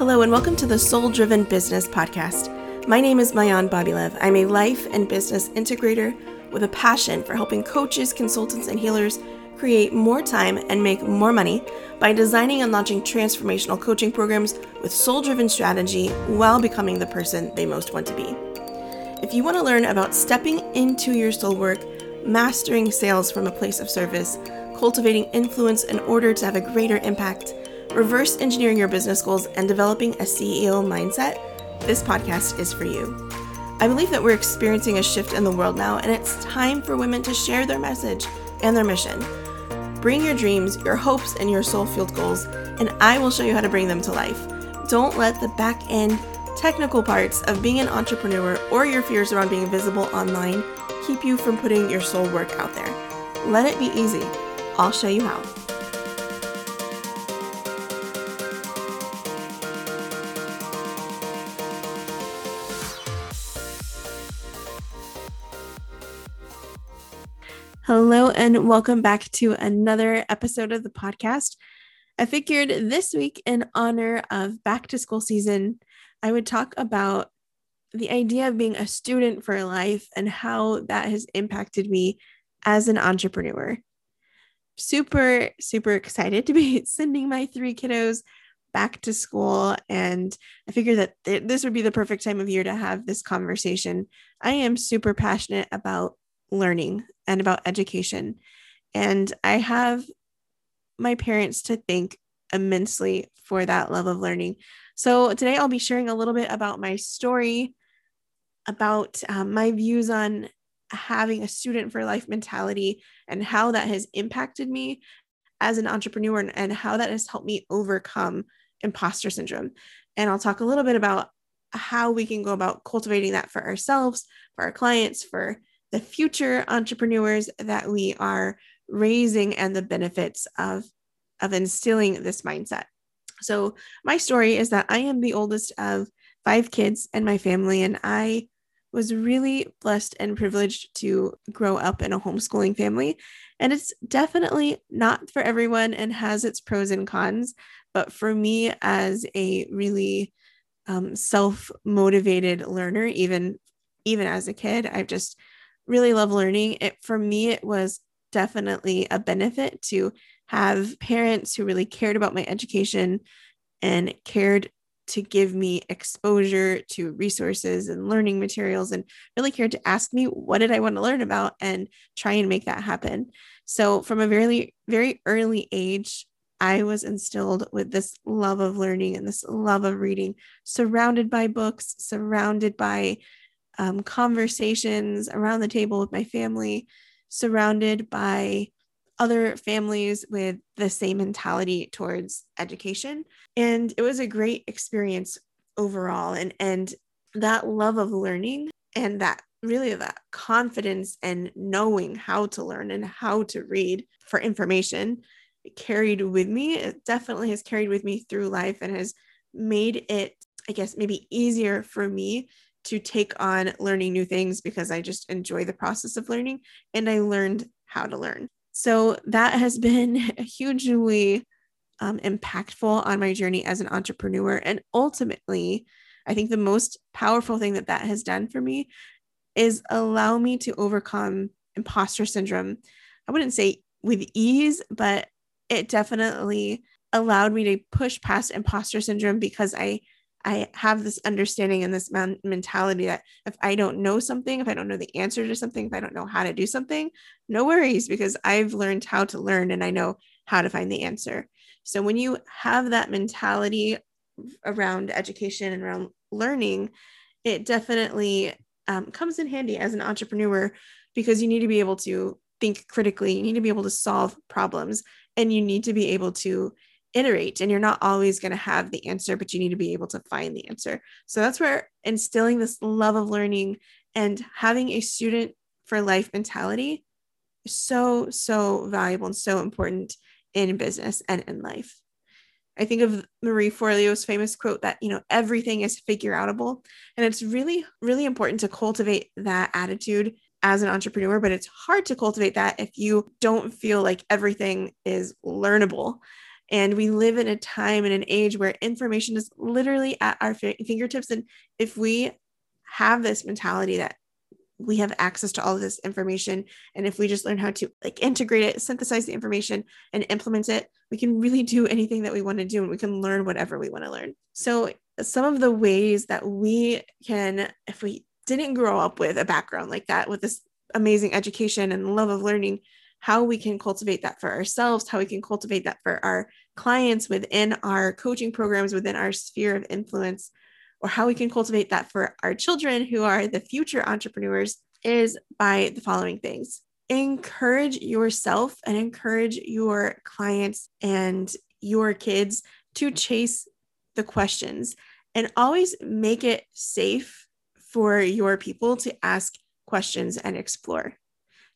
Hello, and welcome to the Soul Driven Business Podcast. My name is Maayan Bobylev. I'm a life and business integrator with a passion for helping coaches, consultants, and healers create more time and make more money by designing and launching transformational coaching programs with soul driven strategy while becoming the person they most want to be. If you want to learn about stepping into your soul work, mastering sales from a place of service, cultivating influence in order to have a greater impact, reverse engineering your business goals, and developing a CEO mindset, this podcast is for you. I believe that we're experiencing a shift in the world now, and it's time for women to share their message and their mission. Bring your dreams, your hopes, and your soul fueled goals, and I will show you how to bring them to life. Don't let the back end technical parts of being an entrepreneur or your fears around being visible online keep you from putting your soul work out there. Let it be easy. I'll show you how. Hello, and welcome back to another episode of the podcast. I figured this week, in honor of back to school season, I would talk about the idea of being a student for life and how that has impacted me as an entrepreneur. Super, super excited to be sending my three kiddos back to school. And I figured that th- this would be the perfect time of year to have this conversation. I am super passionate about learning and about education. And I have my parents to thank immensely for that love of learning. So today I'll be sharing a little bit about my story, about um, my views on having a student for life mentality and how that has impacted me as an entrepreneur and, and how that has helped me overcome imposter syndrome. And I'll talk a little bit about how we can go about cultivating that for ourselves, for our clients, for the future entrepreneurs that we are raising and the benefits of, of instilling this mindset. So, my story is that I am the oldest of five kids in my family, and I was really blessed and privileged to grow up in a homeschooling family. And it's definitely not for everyone and has its pros and cons. But for me, as a really um, self motivated learner, even even as a kid, I've just really love learning. It for me, it was definitely a benefit to have parents who really cared about my education and cared to give me exposure to resources and learning materials and really cared to ask me what did I want to learn about and try and make that happen. So from a very very early age I was instilled with this love of learning and this love of reading, surrounded by books, surrounded by um, conversations around the table with my family, surrounded by other families with the same mentality towards education. And it was a great experience overall. And, and that love of learning and that really that confidence and knowing how to learn and how to read for information carried with me. It definitely has carried with me through life and has made it, I guess, maybe easier for me to take on learning new things because I just enjoy the process of learning and I learned how to learn. So that has been hugely um, impactful on my journey as an entrepreneur. And ultimately, I think the most powerful thing that that has done for me is allow me to overcome imposter syndrome. I wouldn't say with ease, but it definitely allowed me to push past imposter syndrome because I I have this understanding and this man- mentality that if I don't know something, if I don't know the answer to something, if I don't know how to do something, no worries because I've learned how to learn and I know how to find the answer. So when you have that mentality around education and around learning, it definitely um, comes in handy as an entrepreneur because you need to be able to think critically, you need to be able to solve problems, and you need to be able to iterate and you're not always going to have the answer but you need to be able to find the answer. So that's where instilling this love of learning and having a student for life mentality is so so valuable and so important in business and in life. I think of marie forleo's famous quote that you know everything is figure outable and it's really really important to cultivate that attitude as an entrepreneur but it's hard to cultivate that if you don't feel like everything is learnable And we live in a time and an age where information is literally at our fingertips. And if we have this mentality that we have access to all of this information and if we just learn how to like integrate it synthesize the information and implement it we can really do anything that we want to do and we can learn whatever we want to learn so some of the ways that we can if we didn't grow up with a background like that with this amazing education and love of learning how we can cultivate that for ourselves how we can cultivate that for our clients within our coaching programs within our sphere of influence or how we can cultivate that for our children who are the future entrepreneurs is by the following things encourage yourself and encourage your clients and your kids to chase the questions and always make it safe for your people to ask questions and explore.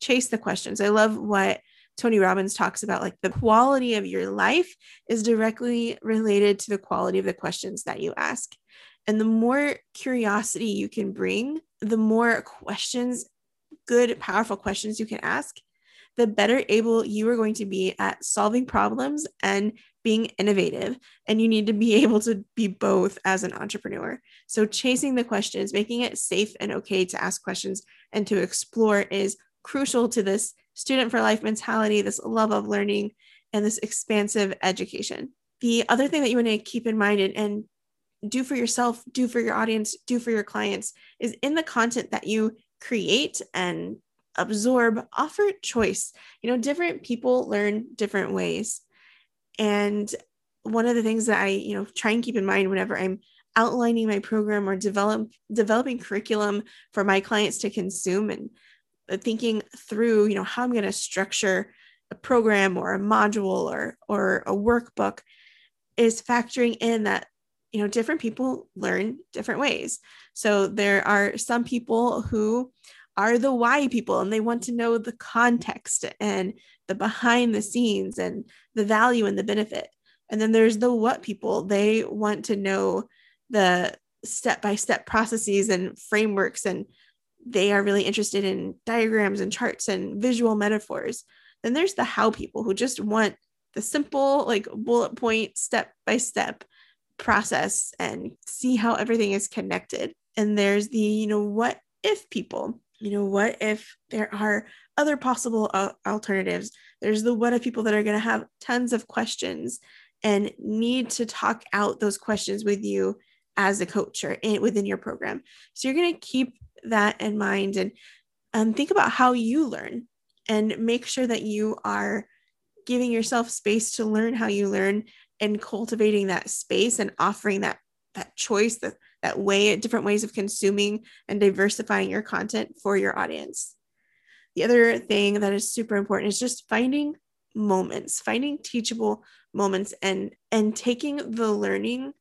Chase the questions. I love what Tony Robbins talks about like the quality of your life is directly related to the quality of the questions that you ask. And the more curiosity you can bring, the more questions, good, powerful questions you can ask, the better able you are going to be at solving problems and being innovative. And you need to be able to be both as an entrepreneur. So, chasing the questions, making it safe and okay to ask questions and to explore is crucial to this student for life mentality, this love of learning, and this expansive education. The other thing that you want to keep in mind and, and do for yourself, do for your audience, do for your clients is in the content that you create and absorb, offer choice. You know, different people learn different ways. And one of the things that I, you know, try and keep in mind whenever I'm outlining my program or develop developing curriculum for my clients to consume and Uh, thinking through, you know, how I'm going to structure a program or a module or or a workbook is factoring in that you know different people learn different ways. So there are some people who are the why people and they want to know the context and the behind the scenes and the value and the benefit. And then there's the what people. They want to know the step by step processes and frameworks and they are really interested in diagrams and charts and visual metaphors then there's the how people who just want the simple like bullet point step by step process and see how everything is connected. And there's the, you know, what if people, you know, what if there are other possible uh, alternatives? There's the what if people that are going to have tons of questions and need to talk out those questions with you as a coach or in, within your program. So you're going to keep that in mind and um, think about how you learn and make sure that you are giving yourself space to learn how you learn and cultivating that space and offering that that choice that that way different ways of consuming and diversifying your content for your audience the other thing that is super important is just finding moments finding teachable moments and and taking the learning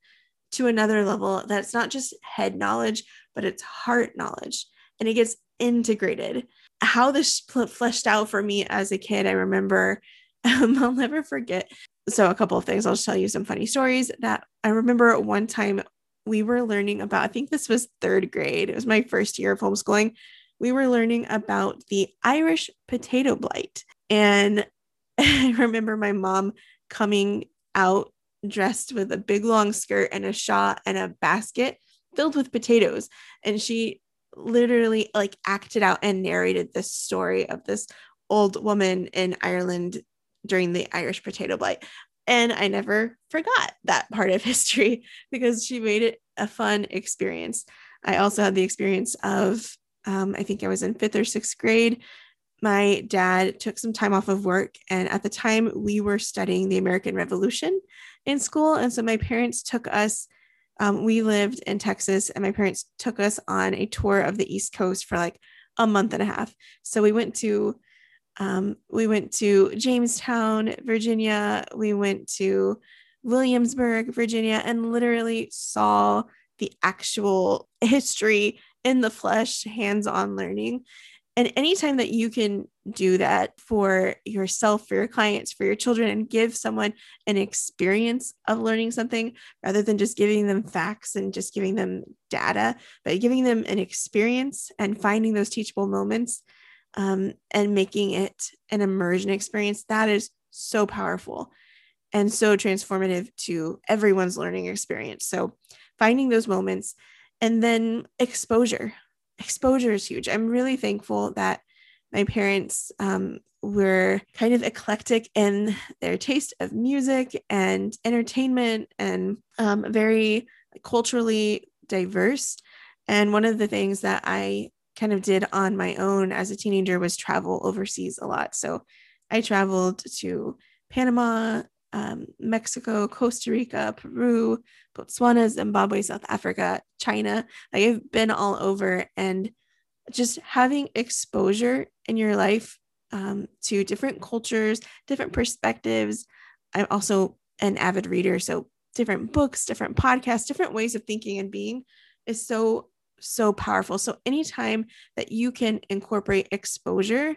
to another level that's not just head knowledge but it's heart knowledge and it gets integrated. How this fleshed out for me as a kid i remember um, i'll never forget. So a couple of things i'll just tell you some funny stories that i remember one time we were learning about i think this was third grade it was my first year of homeschooling. We were learning about the irish potato blight and i remember my mom coming out dressed with a big long skirt and a shawl and a basket filled with potatoes and she literally like acted out and narrated this story of this old woman in Ireland during the Irish potato blight. And I never forgot that part of history because she made it a fun experience. I also had the experience of, um, I think I was in fifth or sixth grade. My dad took some time off of work, and at the time we were studying the American Revolution in school. And so my parents took us, um, we lived in Texas, and my parents took us on a tour of the East Coast for like a month and a half. So we went to um, we went to Jamestown, Virginia. We went to Williamsburg, Virginia, and literally saw the actual history in the flesh, hands on learning. And anytime that you can do that for yourself, for your clients, for your children, and give someone an experience of learning something rather than just giving them facts and just giving them data, but giving them an experience and finding those teachable moments um, and making it an immersion experience, that is so powerful. and so transformative to everyone's learning experience. So, finding those moments and then exposure. Exposure is huge. I'm really thankful that my parents um, were kind of eclectic in their taste of music and entertainment and um, very culturally diverse. And one of the things that I kind of did on my own as a teenager was travel overseas a lot. So I traveled to Panama, um, Mexico, Costa Rica, Peru, Botswana, Zimbabwe, South Africa, China. Like I've been all over and just having exposure in your life um, to different cultures, different perspectives. I'm also an avid reader, so different books, different podcasts, different ways of thinking and being is so, so powerful. So, anytime that you can incorporate exposure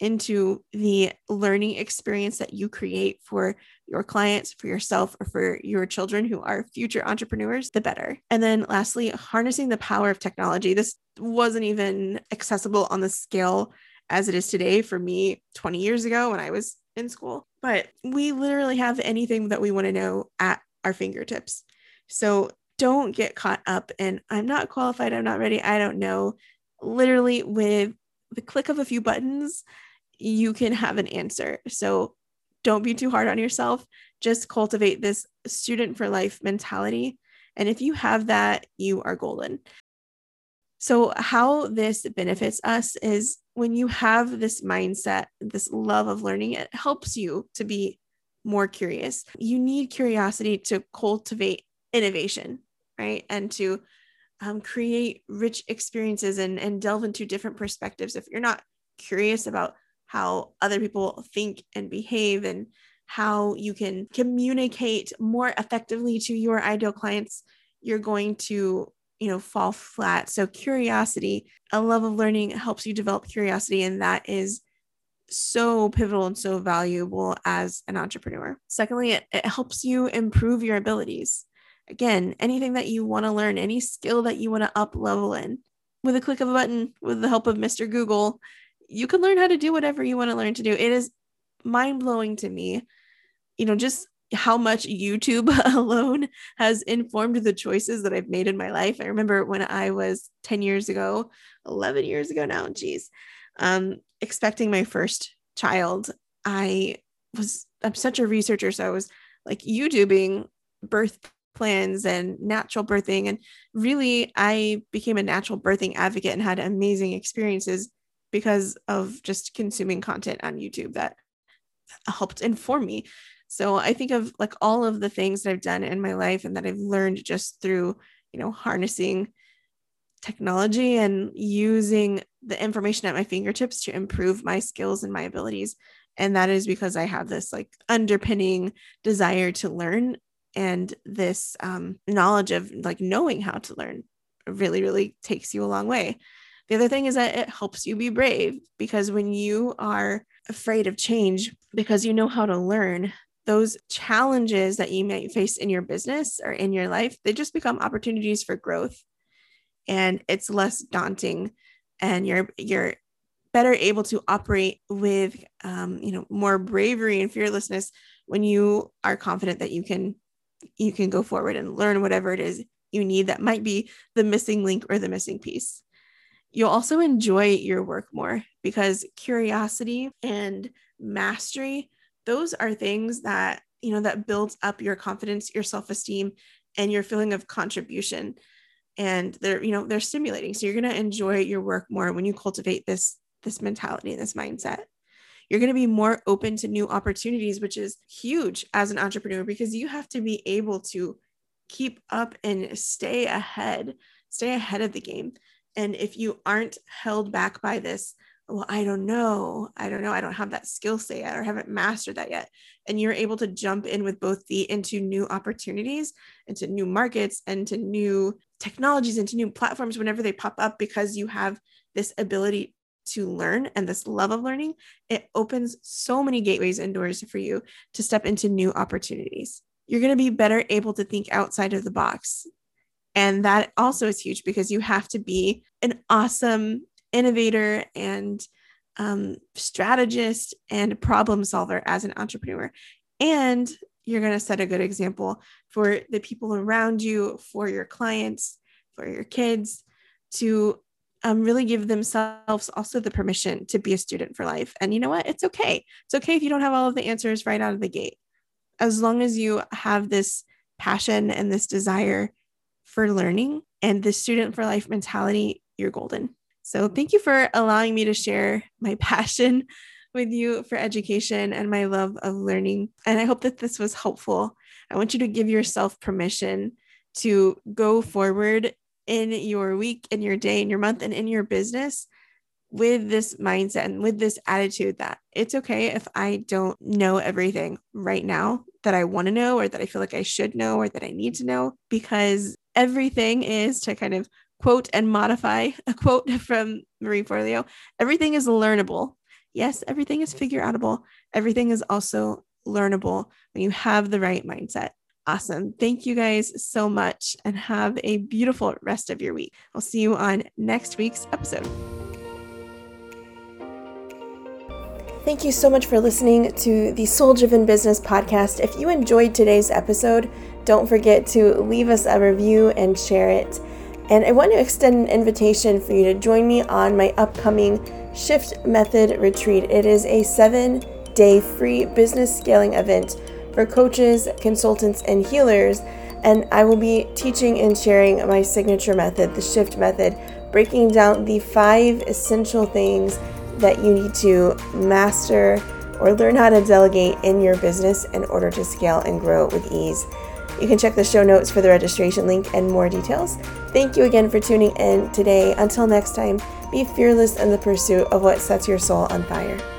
into the learning experience that you create for your clients, for yourself, or for your children who are future entrepreneurs, the better. And then lastly, harnessing the power of technology. This wasn't even accessible on the scale as it is today for me 20 years ago when I was in school, but we literally have anything that we want to know at our fingertips. So don't get caught up in I'm not qualified, I'm not ready, I don't know. Literally, with the click of a few buttons, you can have an answer. So don't be too hard on yourself. Just cultivate this student for life mentality. And if you have that, you are golden. So, how this benefits us is when you have this mindset, this love of learning, it helps you to be more curious. You need curiosity to cultivate innovation, right? And to um, create rich experiences and, and delve into different perspectives. If you're not curious about how other people think and behave and how you can communicate more effectively to your ideal clients, you're going to you know fall flat so curiosity a love of learning helps you develop curiosity and that is so pivotal and so valuable as an entrepreneur secondly it, it helps you improve your abilities again anything that you want to learn any skill that you want to up level in with a click of a button with the help of mr google you can learn how to do whatever you want to learn to do it is mind blowing to me you know just how much YouTube alone has informed the choices that I've made in my life. I remember when I was 10 years ago, 11 years ago now, geez, um, expecting my first child. I was, I'm such a researcher. So I was like YouTubing birth plans and natural birthing. And really, I became a natural birthing advocate and had amazing experiences because of just consuming content on YouTube that helped inform me so I think of like all of the things that I've done in my life and that I've learned just through, you know, harnessing technology and using the information at my fingertips to improve my skills and my abilities. And that is because I have this like underpinning desire to learn and this um, knowledge of like knowing how to learn really, really takes you a long way. The other thing is that it helps you be brave because when you are afraid of change because you know how to learn, those challenges that you may face in your business or in your life, they just become opportunities for growth. And it's less daunting and you're you're better able to operate with um, you know more bravery and fearlessness when you are confident that you can you can go forward and learn whatever it is you need that might be the missing link or the missing piece. You'll also enjoy your work more because curiosity and mastery those are things that you know that builds up your confidence your self-esteem and your feeling of contribution. And they're you know they're stimulating. So you're going to enjoy your work more when you cultivate this this mentality and this mindset you're going to be more open to new opportunities which is huge as an entrepreneur because you have to be able to keep up and stay ahead stay ahead of the game and if you aren't held back by this well, I don't know. I don't know. I don't have that skill set yet or haven't mastered that yet. And you're able to jump in with both feet into new opportunities, into new markets, and to new technologies, into new platforms whenever they pop up because you have this ability to learn and this love of learning. It opens so many gateways and doors for you to step into new opportunities. You're going to be better able to think outside of the box. And that also is huge because you have to be an awesome innovator and um, strategist and problem solver as an entrepreneur. And you're going to set a good example for the people around you, for your clients, for your kids to um, really give themselves also the permission to be a student for life. And you know what? It's okay. It's okay if you don't have all of the answers right out of the gate. As long as you have this passion and this desire for learning and the student for life mentality, you're golden. So, thank you for allowing me to share my passion with you for education and my love of learning. And I hope that this was helpful. I want you to give yourself permission to go forward in your week, in your day, in your month, and in your business with this mindset and with this attitude that it's okay if I don't know everything right now that I want to know or that I feel like I should know or that I need to know, because everything is to kind of quote and modify a quote from Marie Forleo everything is learnable. Yes, everything is figure outable. Everything is also learnable when you have the right mindset. Awesome. Thank you guys so much and have a beautiful rest of your week. I'll see you on next week's episode. Thank you so much for listening to the Soul Driven Business Podcast. If you enjoyed today's episode, don't forget to leave us a review and share it. And I want to extend an invitation for you to join me on my upcoming Shift Method Retreat. It is a seven day free business scaling event for coaches, consultants, and healers. And I will be teaching and sharing my signature method, the shift method, breaking down the five essential things that you need to master or learn how to delegate in your business in order to scale and grow with ease. You can check the show notes for the registration link and more details. Thank you again for tuning in today. Until next time, be fearless in the pursuit of what sets your soul on fire.